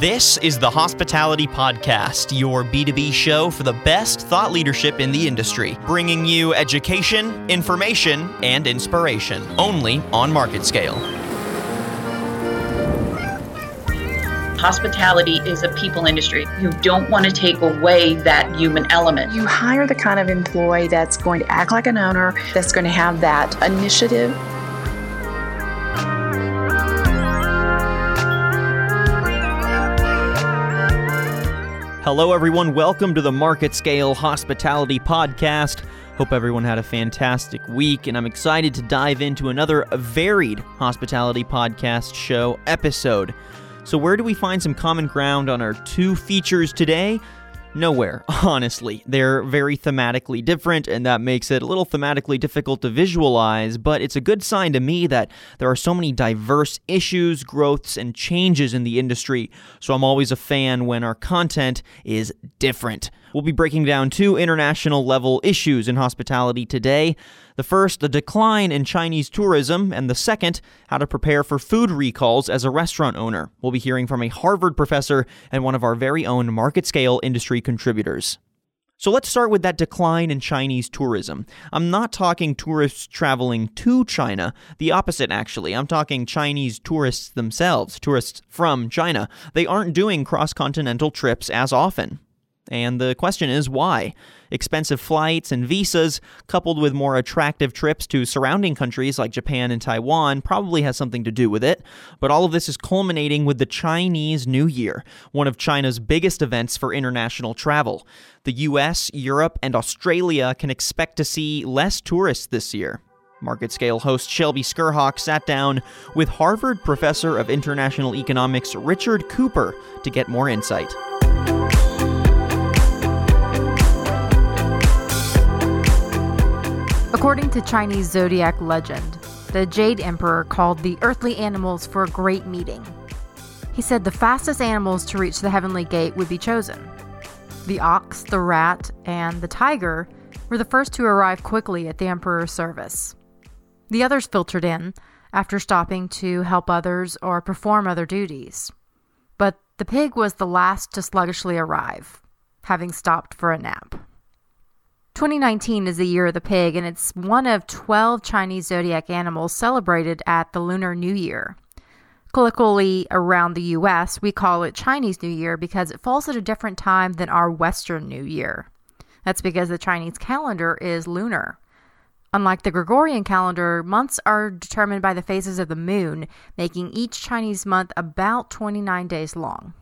This is the Hospitality Podcast, your B2B show for the best thought leadership in the industry, bringing you education, information, and inspiration, only on market scale. Hospitality is a people industry. You don't want to take away that human element. You hire the kind of employee that's going to act like an owner, that's going to have that initiative Hello, everyone. Welcome to the Market Scale Hospitality Podcast. Hope everyone had a fantastic week, and I'm excited to dive into another varied hospitality podcast show episode. So, where do we find some common ground on our two features today? Nowhere, honestly. They're very thematically different, and that makes it a little thematically difficult to visualize, but it's a good sign to me that there are so many diverse issues, growths, and changes in the industry, so I'm always a fan when our content is different. We'll be breaking down two international level issues in hospitality today. The first, the decline in Chinese tourism, and the second, how to prepare for food recalls as a restaurant owner. We'll be hearing from a Harvard professor and one of our very own market scale industry contributors. So let's start with that decline in Chinese tourism. I'm not talking tourists traveling to China, the opposite actually. I'm talking Chinese tourists themselves, tourists from China. They aren't doing cross continental trips as often. And the question is why? Expensive flights and visas, coupled with more attractive trips to surrounding countries like Japan and Taiwan, probably has something to do with it. But all of this is culminating with the Chinese New Year, one of China's biggest events for international travel. The US, Europe, and Australia can expect to see less tourists this year. Market Scale host Shelby Skrhak sat down with Harvard professor of international economics Richard Cooper to get more insight. According to Chinese zodiac legend, the Jade Emperor called the earthly animals for a great meeting. He said the fastest animals to reach the heavenly gate would be chosen. The ox, the rat, and the tiger were the first to arrive quickly at the Emperor's service. The others filtered in after stopping to help others or perform other duties. But the pig was the last to sluggishly arrive, having stopped for a nap. 2019 is the year of the pig, and it's one of 12 Chinese zodiac animals celebrated at the Lunar New Year. Colloquially, around the US, we call it Chinese New Year because it falls at a different time than our Western New Year. That's because the Chinese calendar is lunar. Unlike the Gregorian calendar, months are determined by the phases of the moon, making each Chinese month about 29 days long.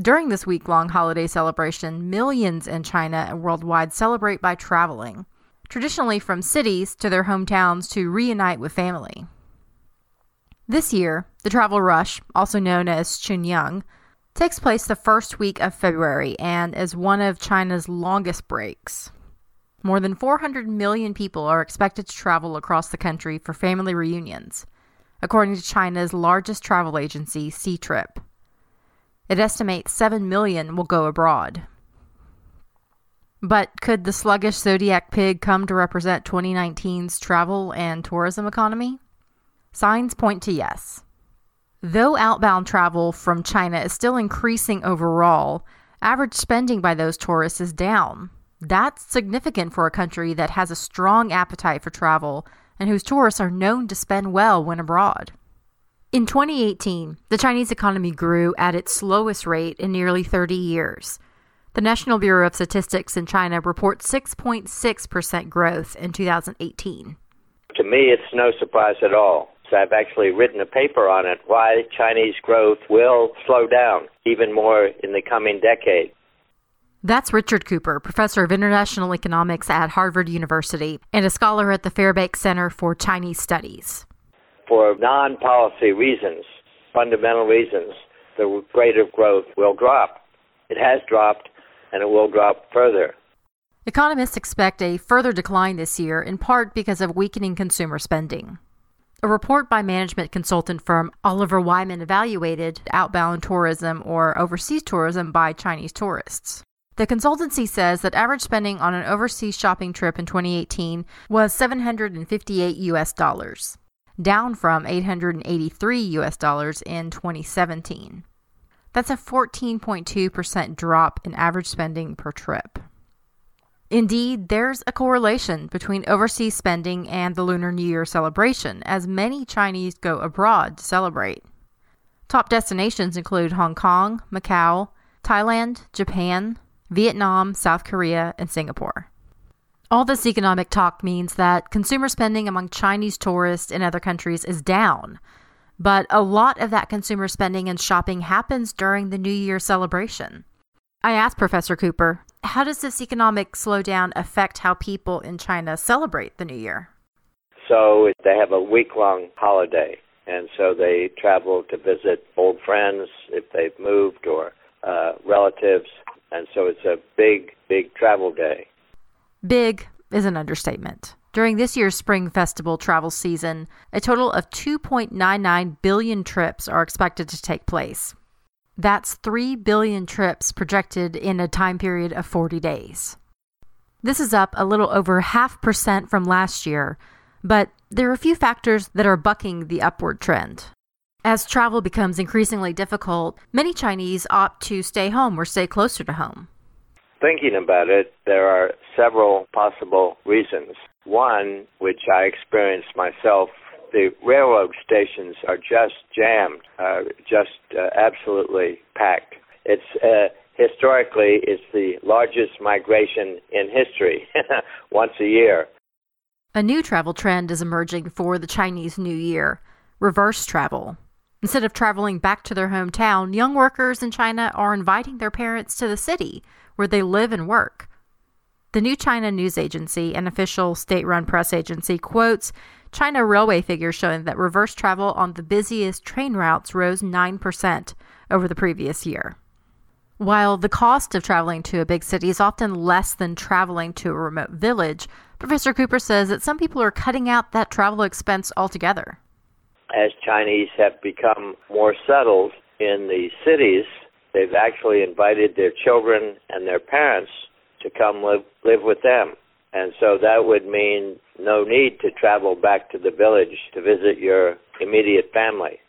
During this week long holiday celebration, millions in China and worldwide celebrate by traveling, traditionally from cities to their hometowns to reunite with family. This year, the travel rush, also known as Chunyun, takes place the first week of February and is one of China's longest breaks. More than 400 million people are expected to travel across the country for family reunions, according to China's largest travel agency, Ctrip. It estimates 7 million will go abroad. But could the sluggish zodiac pig come to represent 2019's travel and tourism economy? Signs point to yes. Though outbound travel from China is still increasing overall, average spending by those tourists is down. That's significant for a country that has a strong appetite for travel and whose tourists are known to spend well when abroad. In 2018, the Chinese economy grew at its slowest rate in nearly 30 years. The National Bureau of Statistics in China reports 6.6% growth in 2018. To me, it's no surprise at all. I've actually written a paper on it why Chinese growth will slow down even more in the coming decade. That's Richard Cooper, professor of international economics at Harvard University and a scholar at the Fairbanks Center for Chinese Studies for non policy reasons, fundamental reasons, the rate of growth will drop. It has dropped and it will drop further. Economists expect a further decline this year, in part because of weakening consumer spending. A report by management consultant firm Oliver Wyman evaluated outbound tourism or overseas tourism by Chinese tourists. The consultancy says that average spending on an overseas shopping trip in 2018 was 758 US dollars down from 883 US dollars in 2017. That's a 14.2% drop in average spending per trip. Indeed, there's a correlation between overseas spending and the Lunar New Year celebration, as many Chinese go abroad to celebrate. Top destinations include Hong Kong, Macau, Thailand, Japan, Vietnam, South Korea, and Singapore. All this economic talk means that consumer spending among Chinese tourists in other countries is down. But a lot of that consumer spending and shopping happens during the New Year celebration. I asked Professor Cooper, how does this economic slowdown affect how people in China celebrate the New Year? So they have a week long holiday, and so they travel to visit old friends if they've moved or uh, relatives, and so it's a big, big travel day. Big is an understatement. During this year's Spring Festival travel season, a total of 2.99 billion trips are expected to take place. That's 3 billion trips projected in a time period of 40 days. This is up a little over half percent from last year, but there are a few factors that are bucking the upward trend. As travel becomes increasingly difficult, many Chinese opt to stay home or stay closer to home. Thinking about it, there are several possible reasons. One, which I experienced myself, the railroad stations are just jammed, uh, just uh, absolutely packed. It's uh, historically it's the largest migration in history, once a year. A new travel trend is emerging for the Chinese New Year: reverse travel. Instead of traveling back to their hometown, young workers in China are inviting their parents to the city where they live and work. The New China News Agency, an official state run press agency, quotes China Railway figures showing that reverse travel on the busiest train routes rose 9% over the previous year. While the cost of traveling to a big city is often less than traveling to a remote village, Professor Cooper says that some people are cutting out that travel expense altogether. As Chinese have become more settled in the cities, they've actually invited their children and their parents to come live live with them. And so that would mean no need to travel back to the village to visit your immediate family.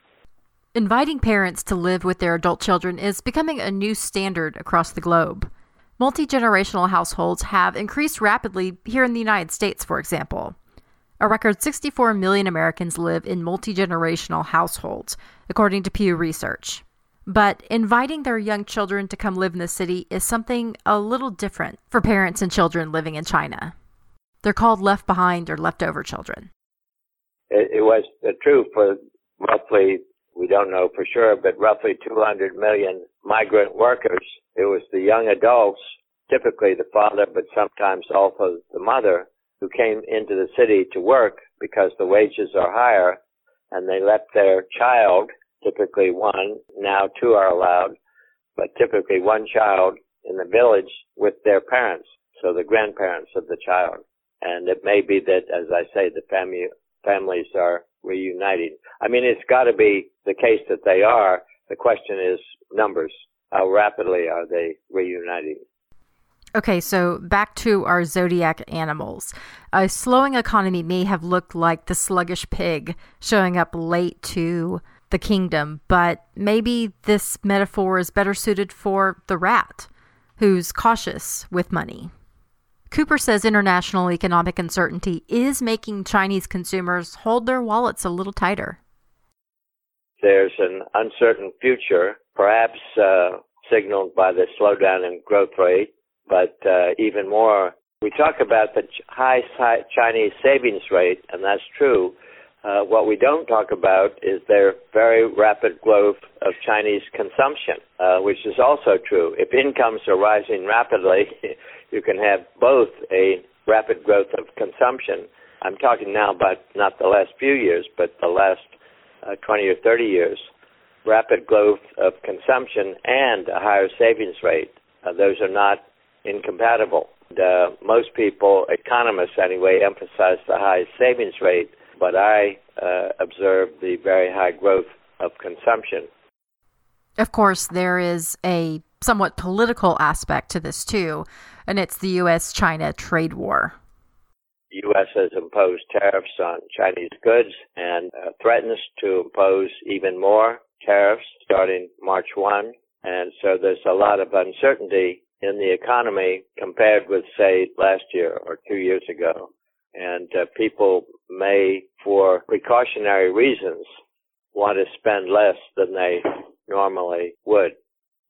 Inviting parents to live with their adult children is becoming a new standard across the globe. Multi generational households have increased rapidly here in the United States, for example. A record 64 million Americans live in multi generational households, according to Pew Research. But inviting their young children to come live in the city is something a little different for parents and children living in China. They're called left behind or leftover children. It, it was true for roughly, we don't know for sure, but roughly 200 million migrant workers. It was the young adults, typically the father, but sometimes also the mother, who came into the city to work because the wages are higher and they left their child typically one, now two are allowed, but typically one child in the village with their parents, so the grandparents of the child. And it may be that, as I say, the family, families are reuniting. I mean, it's got to be the case that they are. The question is numbers. How rapidly are they reuniting? Okay, so back to our zodiac animals. A slowing economy may have looked like the sluggish pig showing up late to the kingdom, but maybe this metaphor is better suited for the rat, who's cautious with money. Cooper says international economic uncertainty is making Chinese consumers hold their wallets a little tighter. There's an uncertain future, perhaps uh, signaled by the slowdown in growth rate, but uh, even more, we talk about the high Chinese savings rate, and that's true uh, what we don't talk about is their very rapid growth of Chinese consumption, uh, which is also true. If incomes are rising rapidly, you can have both a rapid growth of consumption. I'm talking now about not the last few years, but the last uh, 20 or 30 years. Rapid growth of consumption and a higher savings rate. Uh, those are not incompatible. And, most people, economists anyway, emphasize the high savings rate but I uh, observed the very high growth of consumption. Of course, there is a somewhat political aspect to this too, and it's the U.S. China trade war. The U.S. has imposed tariffs on Chinese goods and uh, threatens to impose even more tariffs starting March 1. And so there's a lot of uncertainty in the economy compared with, say, last year or two years ago. And uh, people may, for precautionary reasons, want to spend less than they normally would.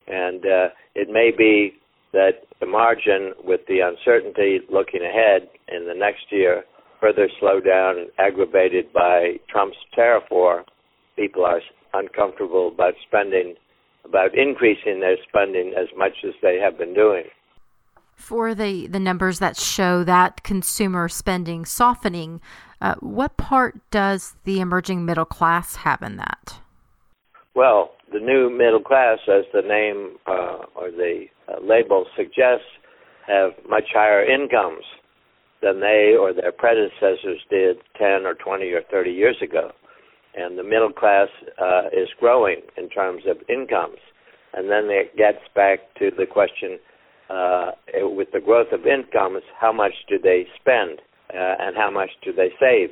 And uh, it may be that the margin with the uncertainty looking ahead in the next year further slowed down and aggravated by Trump's tariff war, people are uncomfortable about spending, about increasing their spending as much as they have been doing. For the, the numbers that show that consumer spending softening, uh, what part does the emerging middle class have in that? Well, the new middle class, as the name uh, or the uh, label suggests, have much higher incomes than they or their predecessors did 10 or 20 or 30 years ago. And the middle class uh, is growing in terms of incomes. And then it gets back to the question uh, with the growth of incomes, how much do they spend uh, and how much do they save?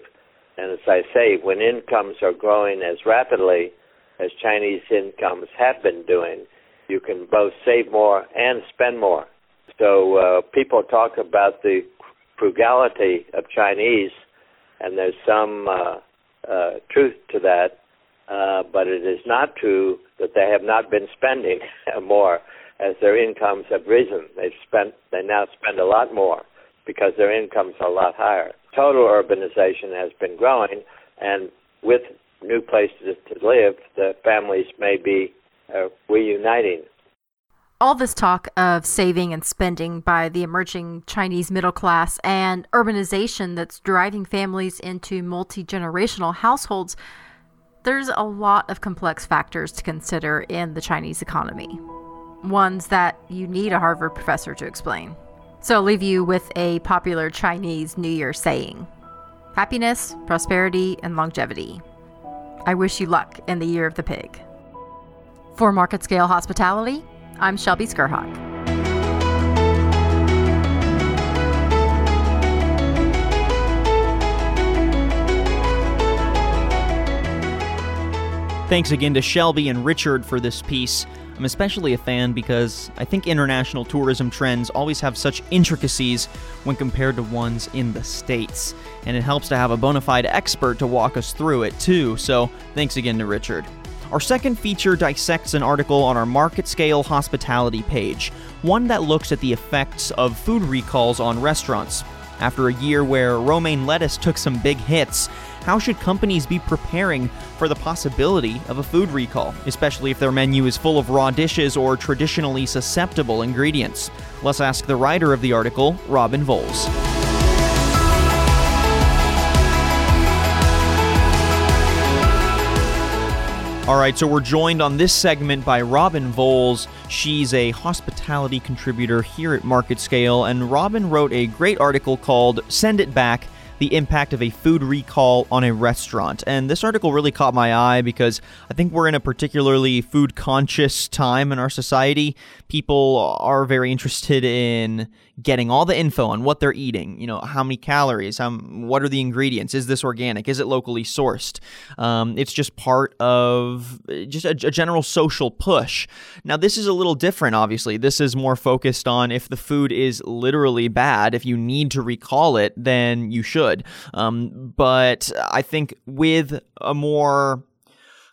And as I say, when incomes are growing as rapidly as Chinese incomes have been doing, you can both save more and spend more. So uh, people talk about the frugality of Chinese, and there's some uh, uh, truth to that. Uh, but it is not true that they have not been spending more as their incomes have risen. They've spent, they now spend a lot more because their incomes are a lot higher. Total urbanization has been growing, and with new places to live, the families may be uh, reuniting all this talk of saving and spending by the emerging Chinese middle class and urbanization that's driving families into multi generational households, there's a lot of complex factors to consider in the Chinese economy, ones that you need a Harvard professor to explain. So I'll leave you with a popular Chinese New Year saying happiness, prosperity, and longevity. I wish you luck in the year of the pig. For Market Scale Hospitality, I'm Shelby Skrhak. Thanks again to Shelby and Richard for this piece. I'm especially a fan because I think international tourism trends always have such intricacies when compared to ones in the States. And it helps to have a bona fide expert to walk us through it, too. So thanks again to Richard. Our second feature dissects an article on our market scale hospitality page, one that looks at the effects of food recalls on restaurants. After a year where romaine lettuce took some big hits, how should companies be preparing for the possibility of a food recall, especially if their menu is full of raw dishes or traditionally susceptible ingredients? Let's ask the writer of the article, Robin Voles. All right, so we're joined on this segment by Robin Voles. She's a hospitality contributor here at Market Scale, and Robin wrote a great article called Send It Back the impact of a food recall on a restaurant. And this article really caught my eye because I think we're in a particularly food conscious time in our society. People are very interested in getting all the info on what they're eating. You know, how many calories, how, what are the ingredients? Is this organic? Is it locally sourced? Um, it's just part of just a, a general social push. Now, this is a little different, obviously. This is more focused on if the food is literally bad, if you need to recall it, then you should. Um, but I think with a more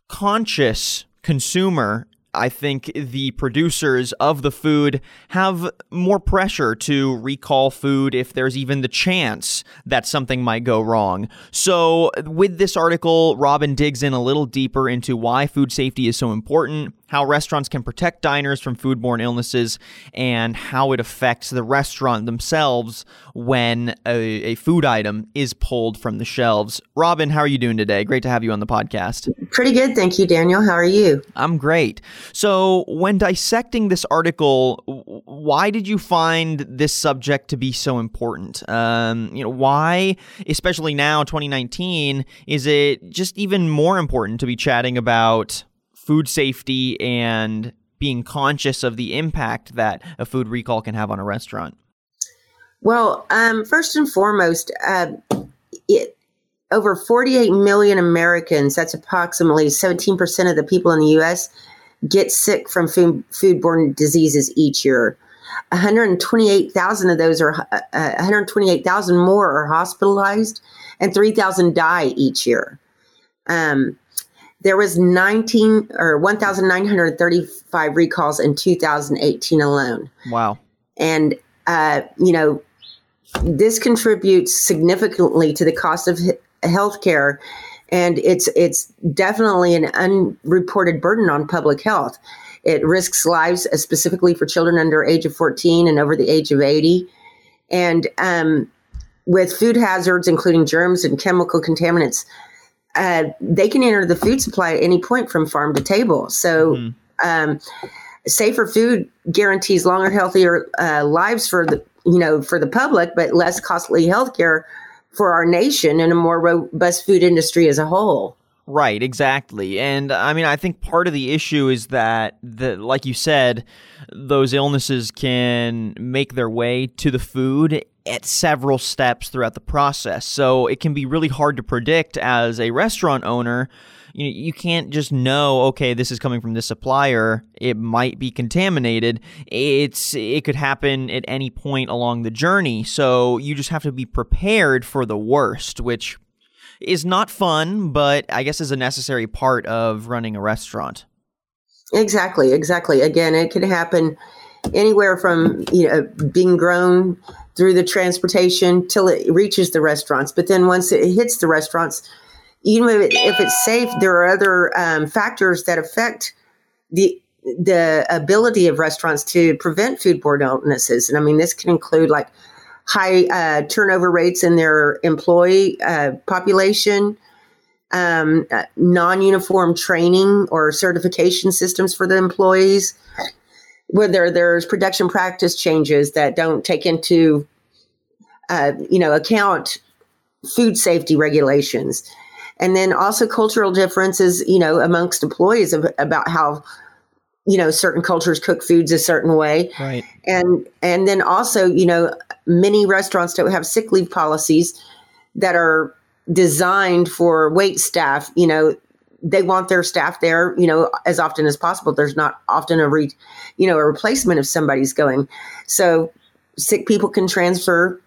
conscious consumer I think the producers of the food have more pressure to recall food if there's even the chance that something might go wrong. So, with this article, Robin digs in a little deeper into why food safety is so important, how restaurants can protect diners from foodborne illnesses, and how it affects the restaurant themselves when a, a, food item is pulled from the shelves. Robin, how are you doing today? Great to have you on the podcast. Pretty good. Thank you, Daniel. How are you? I'm great. So, when dissecting this article, why did you find this subject to be so important? Um, you know, why, especially now, 2019, is it just even more important to be chatting about food safety and being conscious of the impact that a food recall can have on a restaurant? Well, um, first and foremost, uh, it, over 48 million Americans, that's approximately 17% of the people in the U.S., get sick from food, foodborne diseases each year. 128,000 of those are uh, 128,000 more are hospitalized, and 3,000 die each year. Um, there was 19 or 1,935 recalls in 2018 alone. Wow. And uh, you know, this contributes significantly to the cost of healthcare, and it's it's definitely an unreported burden on public health. It risks lives, uh, specifically for children under age of 14 and over the age of 80. And um, with food hazards, including germs and chemical contaminants, uh, they can enter the food supply at any point from farm to table. So, mm-hmm. um, safer food guarantees longer, healthier uh, lives for the you know for the public, but less costly healthcare for our nation and a more robust food industry as a whole. Right, exactly. And I mean, I think part of the issue is that, the, like you said, those illnesses can make their way to the food at several steps throughout the process. So it can be really hard to predict as a restaurant owner. You, you can't just know, okay, this is coming from this supplier. It might be contaminated. It's it could happen at any point along the journey. So you just have to be prepared for the worst, which is not fun, but I guess is a necessary part of running a restaurant. Exactly, exactly. Again, it can happen anywhere from you know being grown through the transportation till it reaches the restaurants. But then once it hits the restaurants, even if it's safe, there are other um, factors that affect the the ability of restaurants to prevent foodborne illnesses. And I mean, this can include like high uh, turnover rates in their employee uh, population, um, uh, non uniform training or certification systems for the employees, whether there's production practice changes that don't take into uh, you know account food safety regulations and then also cultural differences you know amongst employees of, about how you know certain cultures cook foods a certain way. Right. And and then also you know many restaurants don't have sick leave policies that are designed for wait staff you know. They want their staff there you know as often as possible. There's not often a re you know a replacement if somebody's going. So sick people can transfer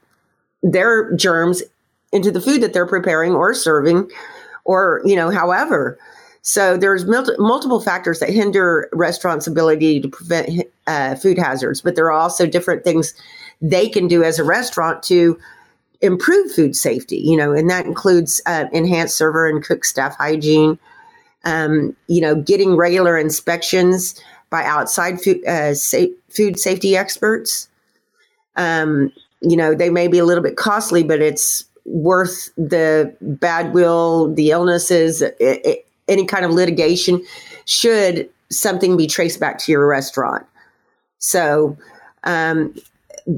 their germs into the food that they're preparing or serving or you know however so there's mul- multiple factors that hinder restaurants' ability to prevent uh, food hazards, but there are also different things they can do as a restaurant to improve food safety. You know, and that includes uh, enhanced server and cook staff hygiene. Um, you know, getting regular inspections by outside food, uh, sa- food safety experts. Um, you know, they may be a little bit costly, but it's worth the bad will, the illnesses. Any kind of litigation should something be traced back to your restaurant. So, um,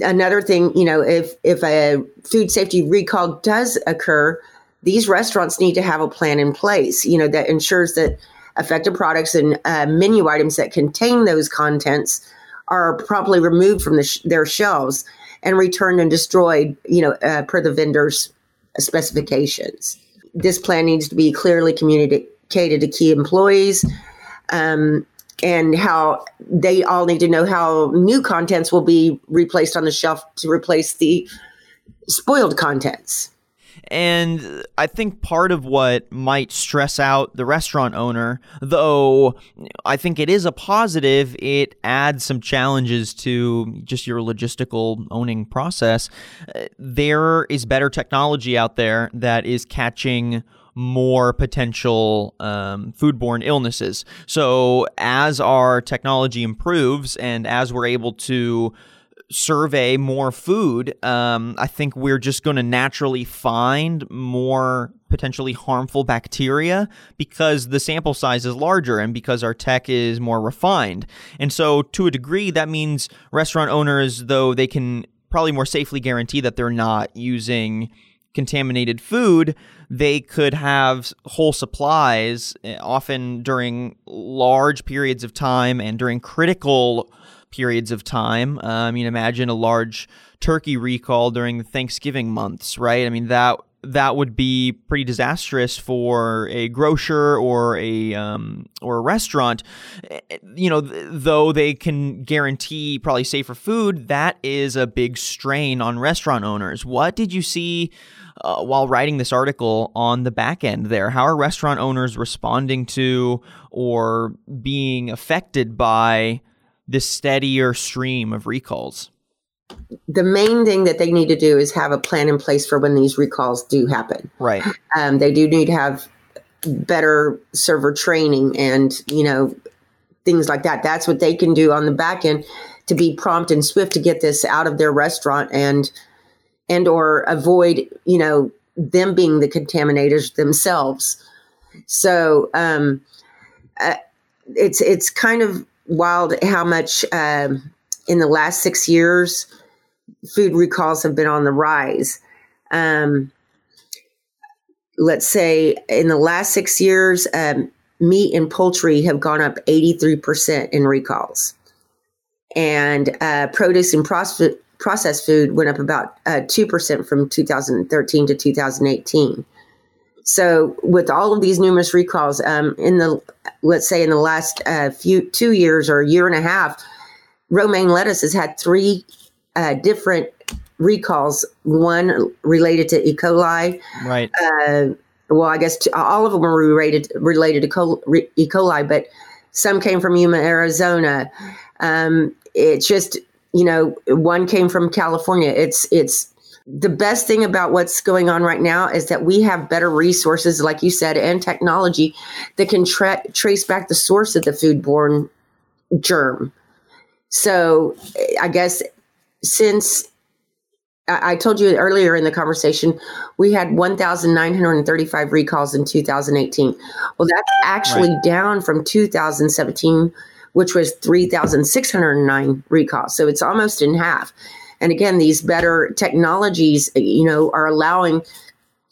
another thing, you know, if if a food safety recall does occur, these restaurants need to have a plan in place. You know, that ensures that affected products and uh, menu items that contain those contents are promptly removed from the sh- their shelves and returned and destroyed. You know, uh, per the vendor's specifications. This plan needs to be clearly communicated to key employees um, and how they all need to know how new contents will be replaced on the shelf to replace the spoiled contents. And I think part of what might stress out the restaurant owner, though I think it is a positive, it adds some challenges to just your logistical owning process. There is better technology out there that is catching more potential um, foodborne illnesses. So, as our technology improves and as we're able to survey more food, um, I think we're just going to naturally find more potentially harmful bacteria because the sample size is larger and because our tech is more refined. And so, to a degree, that means restaurant owners, though they can probably more safely guarantee that they're not using contaminated food, they could have whole supplies, eh, often during large periods of time and during critical periods of time. Uh, I mean, imagine a large turkey recall during Thanksgiving months, right? I mean, that that would be pretty disastrous for a grocer or a um, or a restaurant. Eh, you know, th- though they can guarantee probably safer food, that is a big strain on restaurant owners. What did you see? Uh, while writing this article on the back end there how are restaurant owners responding to or being affected by this steadier stream of recalls the main thing that they need to do is have a plan in place for when these recalls do happen. Right. Um, they do need to have better server training and you know things like that. That's what they can do on the back end to be prompt and swift to get this out of their restaurant and and or avoid you know them being the contaminators themselves. So um, uh, it's it's kind of wild how much. Um, in the last six years, food recalls have been on the rise. Um, let's say in the last six years, um, meat and poultry have gone up 83% in recalls. And uh, produce and process, processed food went up about uh, 2% from 2013 to 2018. So, with all of these numerous recalls, um, in the let's say in the last uh, few two years or a year and a half, romaine lettuce has had three uh, different recalls. One related to E. coli. Right. Uh, well, I guess all of them were related related to col- re- E. coli, but some came from Yuma, Arizona. Um, it's just you know, one came from California. It's it's the best thing about what's going on right now is that we have better resources, like you said, and technology that can tra- trace back the source of the foodborne germ. So eh, I guess since I told you earlier in the conversation, we had 1,935 recalls in 2018. Well, that's actually right. down from 2017, which was 3,609 recalls. So it's almost in half. And again, these better technologies, eh, you know, are allowing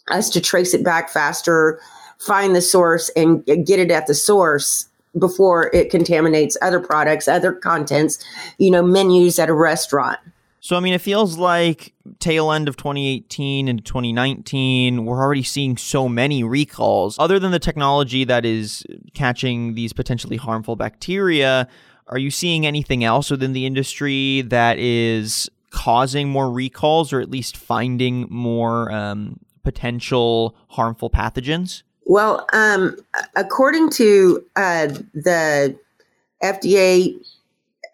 us to trace it back faster, find the source, and get it at the source before it contaminates other products, other contents, you know, menus at a restaurant. So, I mean, it feels like tail end of 2018 into 2019, we're already seeing so many recalls. Other than the technology that is catching these potentially harmful bacteria, are you seeing anything else within the industry that is causing more recalls or at least finding more um, potential harmful pathogens? Well, um, according to uh, the FDA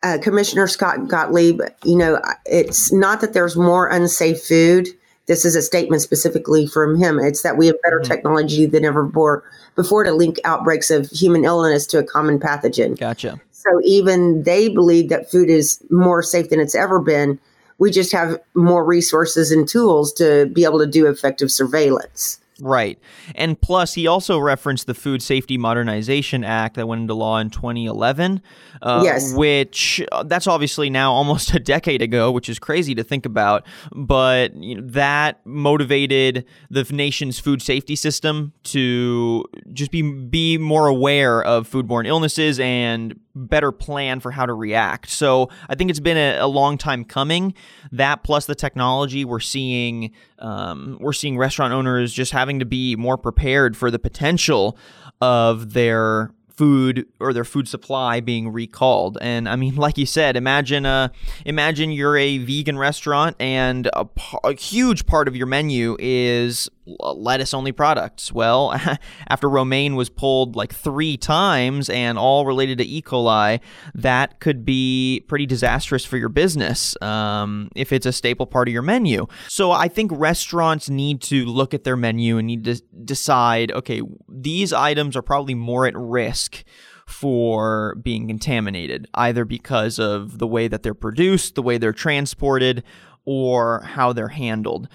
uh, Commissioner Scott Gottlieb, you know, it's not that there's more unsafe food. This is a statement specifically from him. It's that we have better mm-hmm. technology than ever before, before to link outbreaks of human illness to a common pathogen. Gotcha. So even they believe that food is more safe than it's ever been. We just have more resources and tools to be able to do effective surveillance. Right. And plus, he also referenced the Food Safety Modernization Act that went into law in 2011. Uh, yes. Which, uh, that's obviously now almost a decade ago, which is crazy to think about. But you know, that motivated the nation's food safety system to just be, be more aware of foodborne illnesses and better plan for how to react. So I think it's been a, a long time coming. That plus the technology, we're seeing um, we're seeing restaurant owners just having to be more prepared for the potential of their food or their food supply being recalled. And I mean, like you said, imagine uh, imagine you're a vegan restaurant and a, a huge part of your menu is lettuce only products. Well, after romaine was pulled like three times and all related to E. coli, that could be pretty disastrous for your business um, if it's a staple part of your menu. So I think restaurants need to look at their menu and need to decide okay, these items are probably more at risk for being contaminated, either because of the way that they're produced, the way they're transported, or how they're handled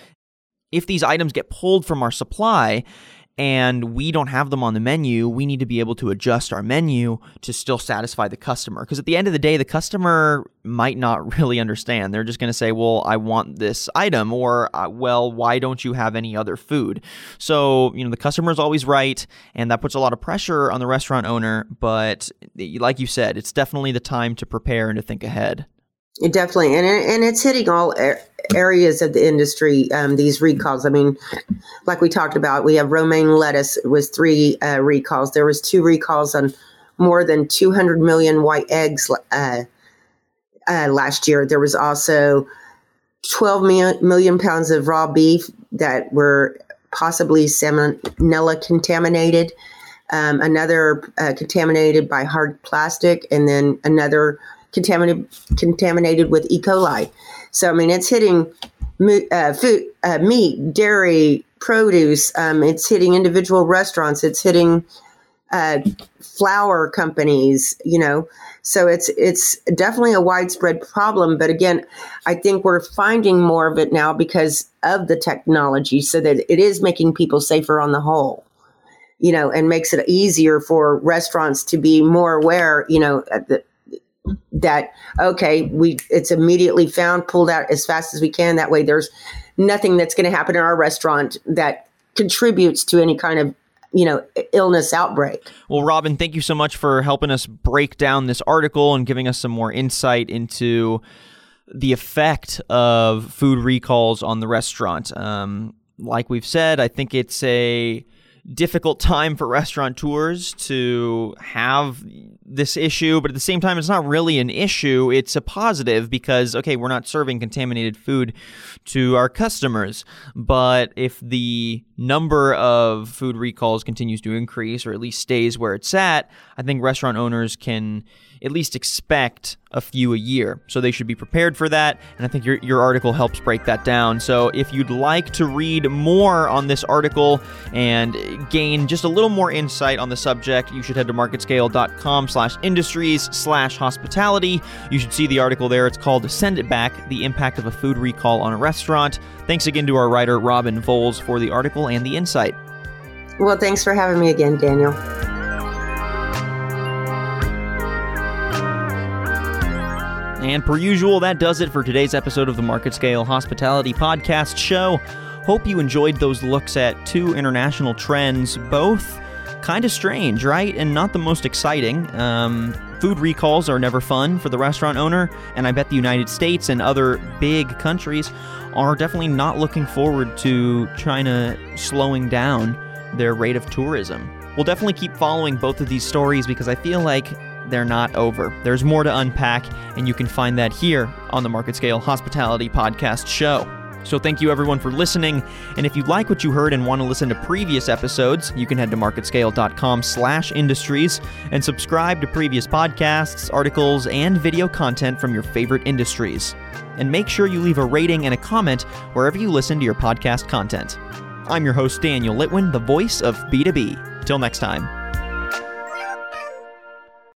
if these items get pulled from our supply and we don't have them on the menu, we need to be able to adjust our menu to still satisfy the customer. Because at the end of the day, the customer might not really understand. They're just going to say, well, I want this item, or, uh, well, why don't you have any other food? So, you know, the customer is always right, and that puts a lot of pressure on the restaurant owner. But like you said, it's definitely the time to prepare and to think ahead. It definitely, and and it's hitting all areas of the industry. Um, these recalls. I mean, like we talked about, we have romaine lettuce was three uh, recalls. There was two recalls on more than 200 million white eggs uh, uh, last year. There was also 12 million, million pounds of raw beef that were possibly salmonella contaminated. Um, another uh, contaminated by hard plastic, and then another contaminated contaminated with E. coli. So I mean, it's hitting uh, food, uh, meat, dairy, produce. Um, it's hitting individual restaurants. It's hitting uh, flour companies. You know, so it's it's definitely a widespread problem. But again, I think we're finding more of it now because of the technology, so that it is making people safer on the whole you know, and makes it easier for restaurants to be more aware, you know, the, that okay we it's immediately found pulled out as fast as we can. That way there's nothing that's going to happen in our restaurant that contributes to any kind of you know illness outbreak. Well robin thank you so much for helping us break down this article and giving us some more insight into the effect of food recalls on the restaurant. Um, like we've said i think it's a difficult time for restaurateurs to have this issue, but at the same time, it's not really an issue. It's a positive because, okay, we're not serving contaminated food to our customers. But if the number of food recalls continues to increase or at least stays where it's at, I think restaurant owners can at least expect a few a year. So they should be prepared for that. And I think your, your article helps break that down. So if you'd like to read more on this article and gain just a little more insight on the subject, you should head to marketscale.com slash industries slash hospitality. You should see the article there. It's called Send It Back, the impact of a food recall on a restaurant. Thanks again to our writer, Robin Voles, for the article and the insight. Well, thanks for having me again, Daniel. And per usual, that does it for today's episode of the Market Scale Hospitality Podcast Show. Hope you enjoyed those looks at two international trends, both kind of strange, right? And not the most exciting. Um, food recalls are never fun for the restaurant owner, and I bet the United States and other big countries are definitely not looking forward to China slowing down their rate of tourism. We'll definitely keep following both of these stories because I feel like they're not over. There's more to unpack, and you can find that here on the Market Scale Hospitality Podcast Show. So thank you everyone for listening. And if you like what you heard and want to listen to previous episodes, you can head to marketscale.com slash industries and subscribe to previous podcasts, articles, and video content from your favorite industries. And make sure you leave a rating and a comment wherever you listen to your podcast content. I'm your host, Daniel Litwin, the voice of B2B. Till next time.